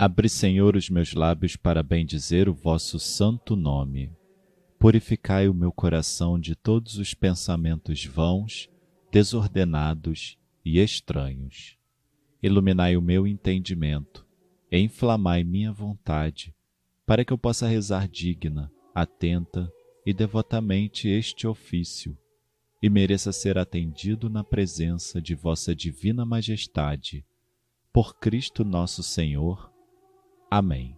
Abre, Senhor, os meus lábios para bendizer o vosso santo nome. Purificai o meu coração de todos os pensamentos vãos, desordenados e estranhos. Iluminai o meu entendimento, e inflamai minha vontade, para que eu possa rezar digna, atenta e devotamente este ofício, e mereça ser atendido na presença de vossa divina majestade. Por Cristo nosso Senhor. Amém.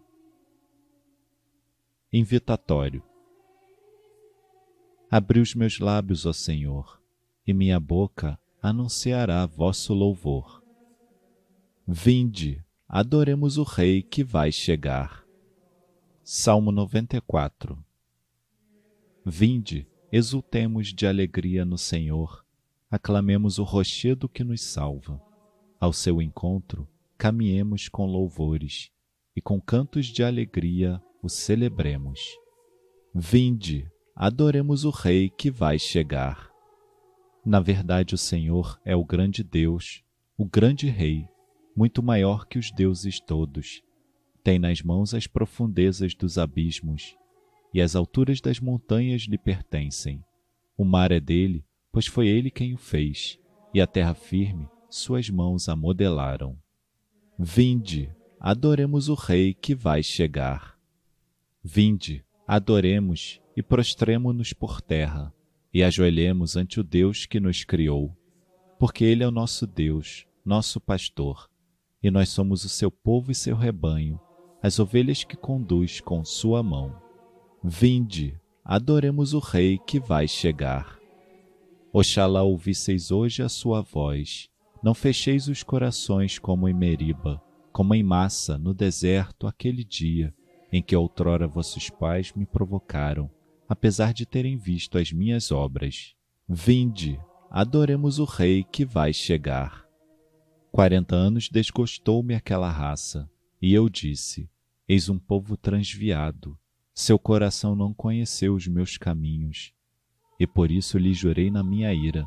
Invitatório. Abri os meus lábios, ó Senhor, e minha boca anunciará vosso louvor. Vinde, adoremos o Rei que vai chegar. Salmo 94 Vinde, exultemos de alegria no Senhor, aclamemos o rochedo que nos salva. Ao seu encontro, caminhemos com louvores e com cantos de alegria o celebremos. Vinde, adoremos o Rei que vai chegar. Na verdade, o Senhor é o grande Deus, o grande Rei, muito maior que os deuses todos. Tem nas mãos as profundezas dos abismos, e as alturas das montanhas lhe pertencem. O mar é dele, pois foi ele quem o fez, e a terra firme suas mãos a modelaram. Vinde, adoremos o Rei que vai chegar. Vinde, adoremos e prostremo-nos por terra, e ajoelhemos ante o Deus que nos criou, porque Ele é o nosso Deus, nosso pastor, e nós somos o seu povo e seu rebanho, as ovelhas que conduz com sua mão. Vinde, adoremos o Rei que vai chegar. Oxalá ouvisseis hoje a sua voz, não fecheis os corações como em Meriba, como em massa no deserto aquele dia em que outrora vossos pais me provocaram, apesar de terem visto as minhas obras. Vinde, adoremos o Rei que vai chegar. Quarenta anos desgostou-me aquela raça, e eu disse: Eis um povo transviado, seu coração não conheceu os meus caminhos, e por isso lhe jurei na minha ira: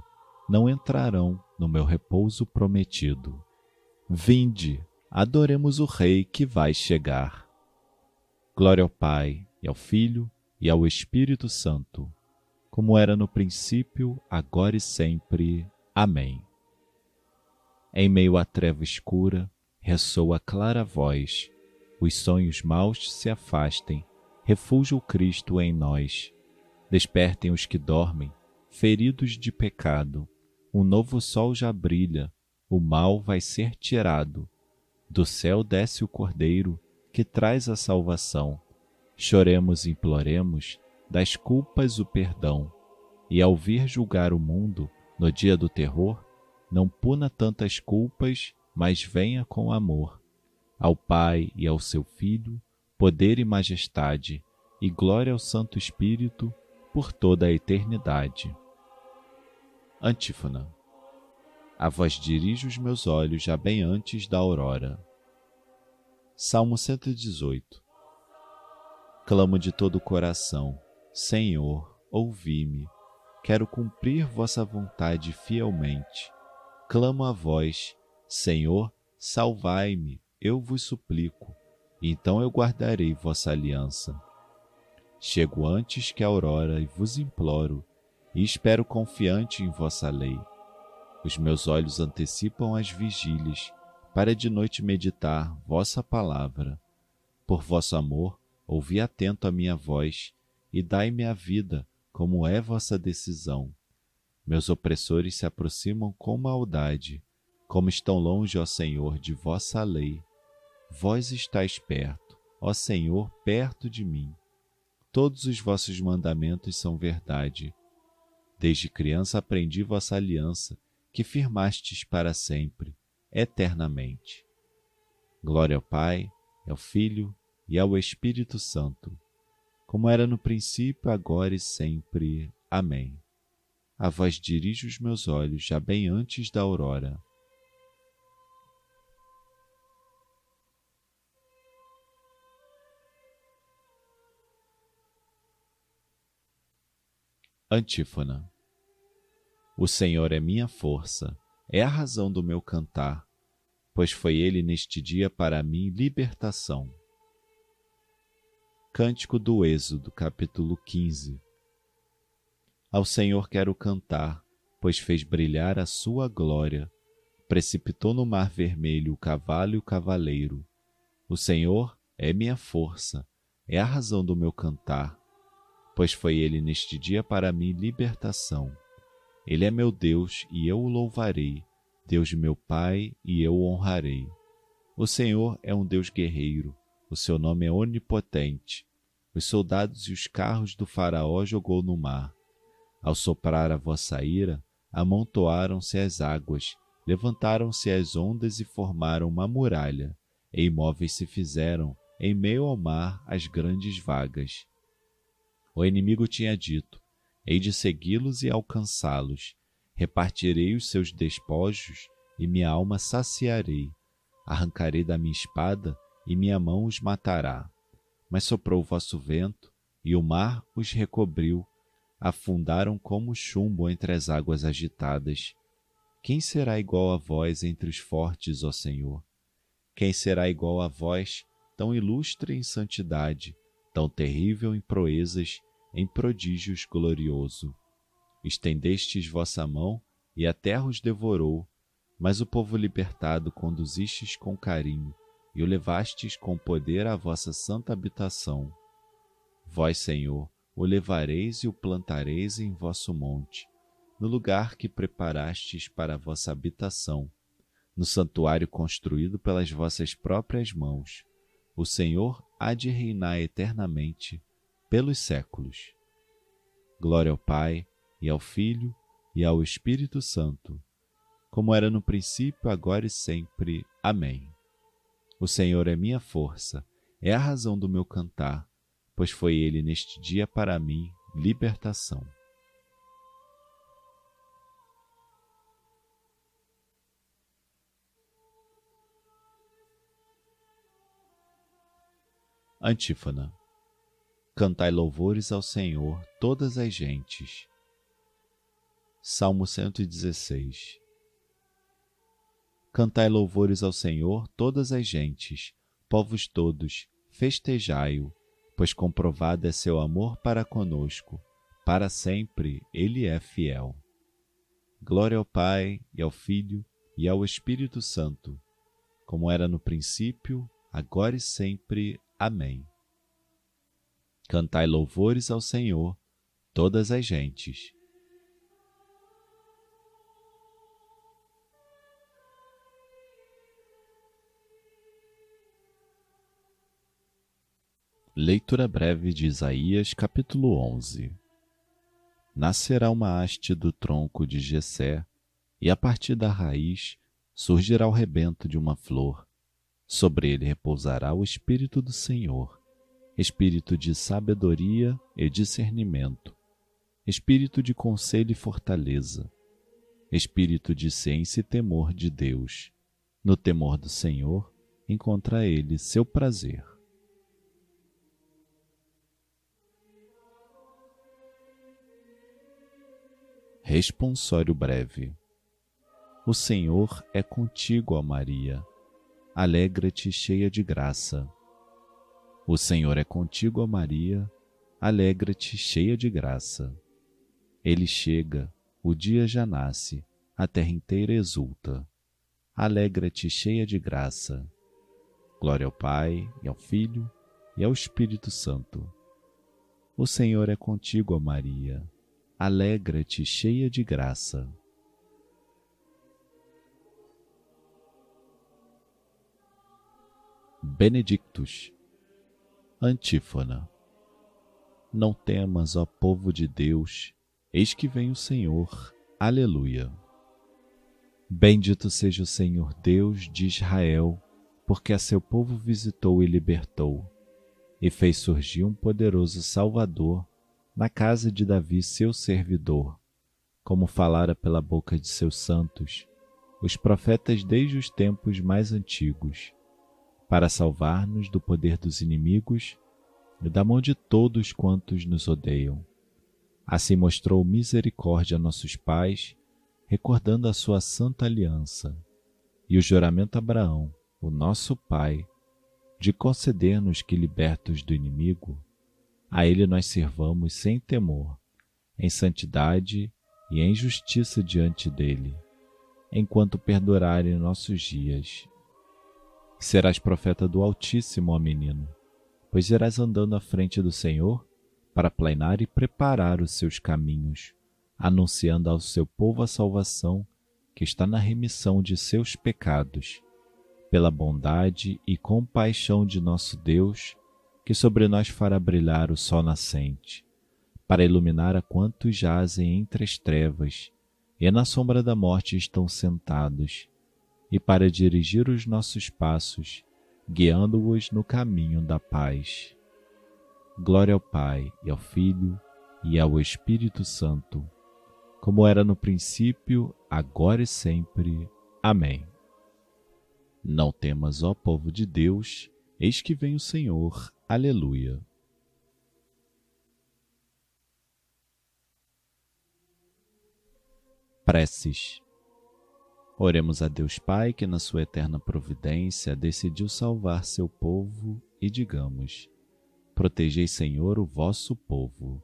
não entrarão no meu repouso prometido. Vinde, adoremos o Rei que vai chegar. Glória ao Pai, e ao Filho, e ao Espírito Santo, como era no princípio, agora e sempre. Amém. Em meio à treva escura, ressoa clara voz, os sonhos maus se afastem, refúgio Cristo em nós. Despertem os que dormem, feridos de pecado, um novo sol já brilha, o mal vai ser tirado. Do céu desce o Cordeiro, que traz a salvação. Choremos e imploremos das culpas o perdão, e ao vir julgar o mundo no dia do terror, não puna tantas culpas, mas venha com amor. Ao Pai e ao seu Filho, poder e majestade, e glória ao Santo Espírito, por toda a eternidade. Antífona a vós dirijo os meus olhos já bem antes da aurora. Salmo 118 Clamo de todo o coração, Senhor, ouvi-me. Quero cumprir vossa vontade fielmente. Clamo a vós, Senhor, salvai-me, eu vos suplico. Então eu guardarei vossa aliança. Chego antes que a aurora e vos imploro, e espero confiante em vossa lei. Os meus olhos antecipam as vigílias, para de noite meditar vossa palavra. Por vosso amor, ouvi atento a minha voz, e dai-me a vida, como é vossa decisão. Meus opressores se aproximam com maldade, como estão longe, ó Senhor, de vossa lei. Vós estáis perto, ó Senhor, perto de mim. Todos os vossos mandamentos são verdade. Desde criança aprendi vossa aliança que firmastes para sempre, eternamente. Glória ao Pai, ao Filho e ao Espírito Santo, como era no princípio, agora e sempre. Amém. A vós dirijo os meus olhos já bem antes da aurora. Antífona o Senhor é minha força, é a razão do meu cantar. pois foi ele neste dia para mim libertação. Cântico do Êxodo, capítulo 15 Ao Senhor quero cantar, pois fez brilhar a sua glória. Precipitou no mar vermelho o cavalo e o cavaleiro. O Senhor é minha força, é a razão do meu cantar, pois foi ele neste dia para mim libertação. Ele é meu Deus e eu o louvarei, Deus de meu Pai e eu o honrarei. O Senhor é um Deus guerreiro, o seu nome é onipotente. Os soldados e os carros do Faraó jogou no mar. Ao soprar a vossa ira, amontoaram-se as águas, levantaram-se as ondas e formaram uma muralha, e imóveis se fizeram, em meio ao mar, as grandes vagas. O inimigo tinha dito: Hei de segui-los e alcançá-los. Repartirei os seus despojos e minha alma saciarei. Arrancarei da minha espada e minha mão os matará. Mas soprou o vosso vento e o mar os recobriu. Afundaram como chumbo entre as águas agitadas. Quem será igual a vós entre os fortes, ó Senhor? Quem será igual a vós, tão ilustre em santidade, tão terrível em proezas em prodígios glorioso. Estendestes vossa mão e a terra os devorou, mas o povo libertado conduzistes com carinho e o levastes com poder à vossa santa habitação. Vós, Senhor, o levareis e o plantareis em vosso monte, no lugar que preparastes para a vossa habitação, no santuário construído pelas vossas próprias mãos. O Senhor há de reinar eternamente pelos séculos. Glória ao Pai, e ao Filho, e ao Espírito Santo, como era no princípio, agora e sempre. Amém. O Senhor é minha força, é a razão do meu cantar, pois foi Ele neste dia para mim libertação. Antífona Cantai louvores ao Senhor, todas as gentes. Salmo 116 Cantai louvores ao Senhor, todas as gentes, povos todos, festejai-o, pois comprovado é seu amor para conosco, para sempre ele é fiel. Glória ao Pai, e ao Filho, e ao Espírito Santo, como era no princípio, agora e sempre. Amém. Cantai louvores ao Senhor, todas as gentes. Leitura breve de Isaías, capítulo 11. Nascerá uma haste do tronco de Jessé, e a partir da raiz surgirá o rebento de uma flor. Sobre ele repousará o Espírito do Senhor espírito de sabedoria e discernimento, espírito de conselho e fortaleza, espírito de ciência e temor de Deus. No temor do Senhor encontra ele seu prazer. Responsório breve. O Senhor é contigo, ó Maria. Alegra-te, cheia de graça. O Senhor é contigo, ó Maria, alegra-te, cheia de graça. Ele chega, o dia já nasce, a terra inteira exulta. Alegra-te, cheia de graça. Glória ao Pai, e ao Filho, e ao Espírito Santo. O Senhor é contigo, ó Maria, alegra-te, cheia de graça. Benedictus Antífona. Não temas, ó povo de Deus, eis que vem o Senhor. Aleluia. Bendito seja o Senhor Deus de Israel, porque a seu povo visitou e libertou, e fez surgir um poderoso Salvador na casa de Davi, seu servidor, como falara pela boca de seus santos, os profetas desde os tempos mais antigos para salvar-nos do poder dos inimigos e da mão de todos quantos nos odeiam. Assim mostrou misericórdia a nossos pais, recordando a sua santa aliança. e o juramento a Abraão, o nosso pai, de conceder-nos que, libertos do inimigo, a ele nós servamos sem temor, em santidade e em justiça diante dele, enquanto perdurarem nossos dias. Serás profeta do Altíssimo, ó menino, pois irás andando à frente do Senhor para planear e preparar os seus caminhos, anunciando ao seu povo a salvação que está na remissão de seus pecados pela bondade e compaixão de nosso Deus, que sobre nós fará brilhar o sol nascente, para iluminar a quantos jazem entre as trevas e na sombra da morte estão sentados, e para dirigir os nossos passos, guiando-os no caminho da paz. Glória ao Pai, e ao Filho, e ao Espírito Santo, como era no princípio, agora e sempre. Amém. Não temas, ó povo de Deus, eis que vem o Senhor. Aleluia. Preces. Oremos a Deus Pai que, na sua eterna providência, decidiu salvar seu povo e digamos: Protegei, Senhor, o vosso povo.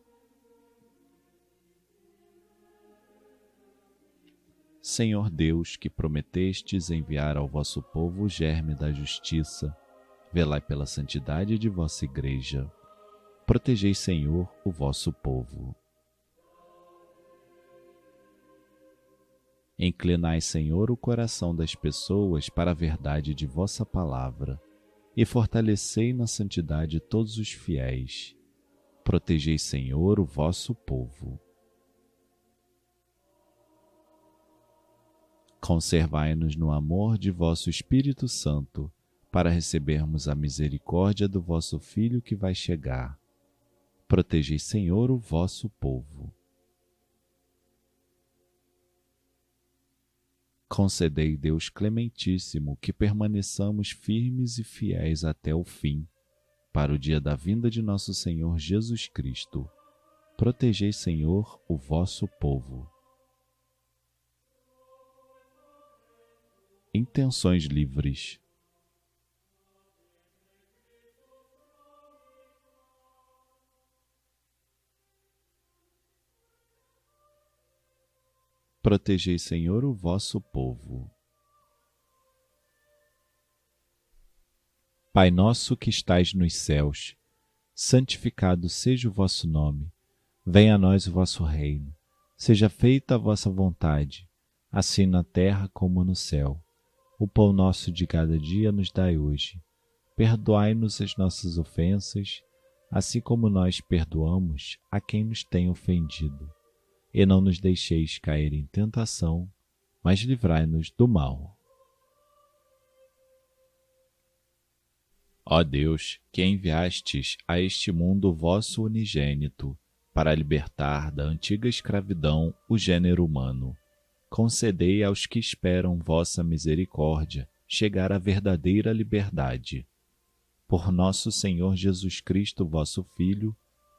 Senhor Deus, que prometestes enviar ao vosso povo o germe da justiça, velai pela santidade de vossa Igreja. Protegei, Senhor, o vosso povo. Inclinai, Senhor, o coração das pessoas para a verdade de vossa palavra e fortalecei na santidade todos os fiéis. Protegei, Senhor, o vosso povo. Conservai-nos no amor de vosso Espírito Santo, para recebermos a misericórdia do vosso Filho que vai chegar. Protegei, Senhor, o vosso povo. Concedei, Deus Clementíssimo, que permaneçamos firmes e fiéis até o fim, para o dia da vinda de nosso Senhor Jesus Cristo. Protegei, Senhor, o vosso povo. intenções livres. Protegei, Senhor, o vosso povo. Pai nosso que estais nos céus, santificado seja o vosso nome. Venha a nós o vosso reino. Seja feita a vossa vontade, assim na terra como no céu. O pão nosso de cada dia nos dai hoje. Perdoai-nos as nossas ofensas, assim como nós perdoamos a quem nos tem ofendido. E não nos deixeis cair em tentação, mas livrai-nos do mal. Ó Deus, que enviastes a este mundo o vosso unigênito, para libertar da antiga escravidão o gênero humano concedei aos que esperam vossa misericórdia chegar à verdadeira liberdade. Por nosso Senhor Jesus Cristo, vosso Filho,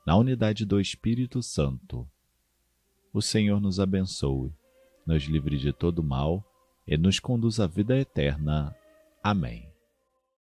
na unidade do Espírito Santo. O Senhor nos abençoe, nos livre de todo mal e nos conduz à vida eterna. Amém.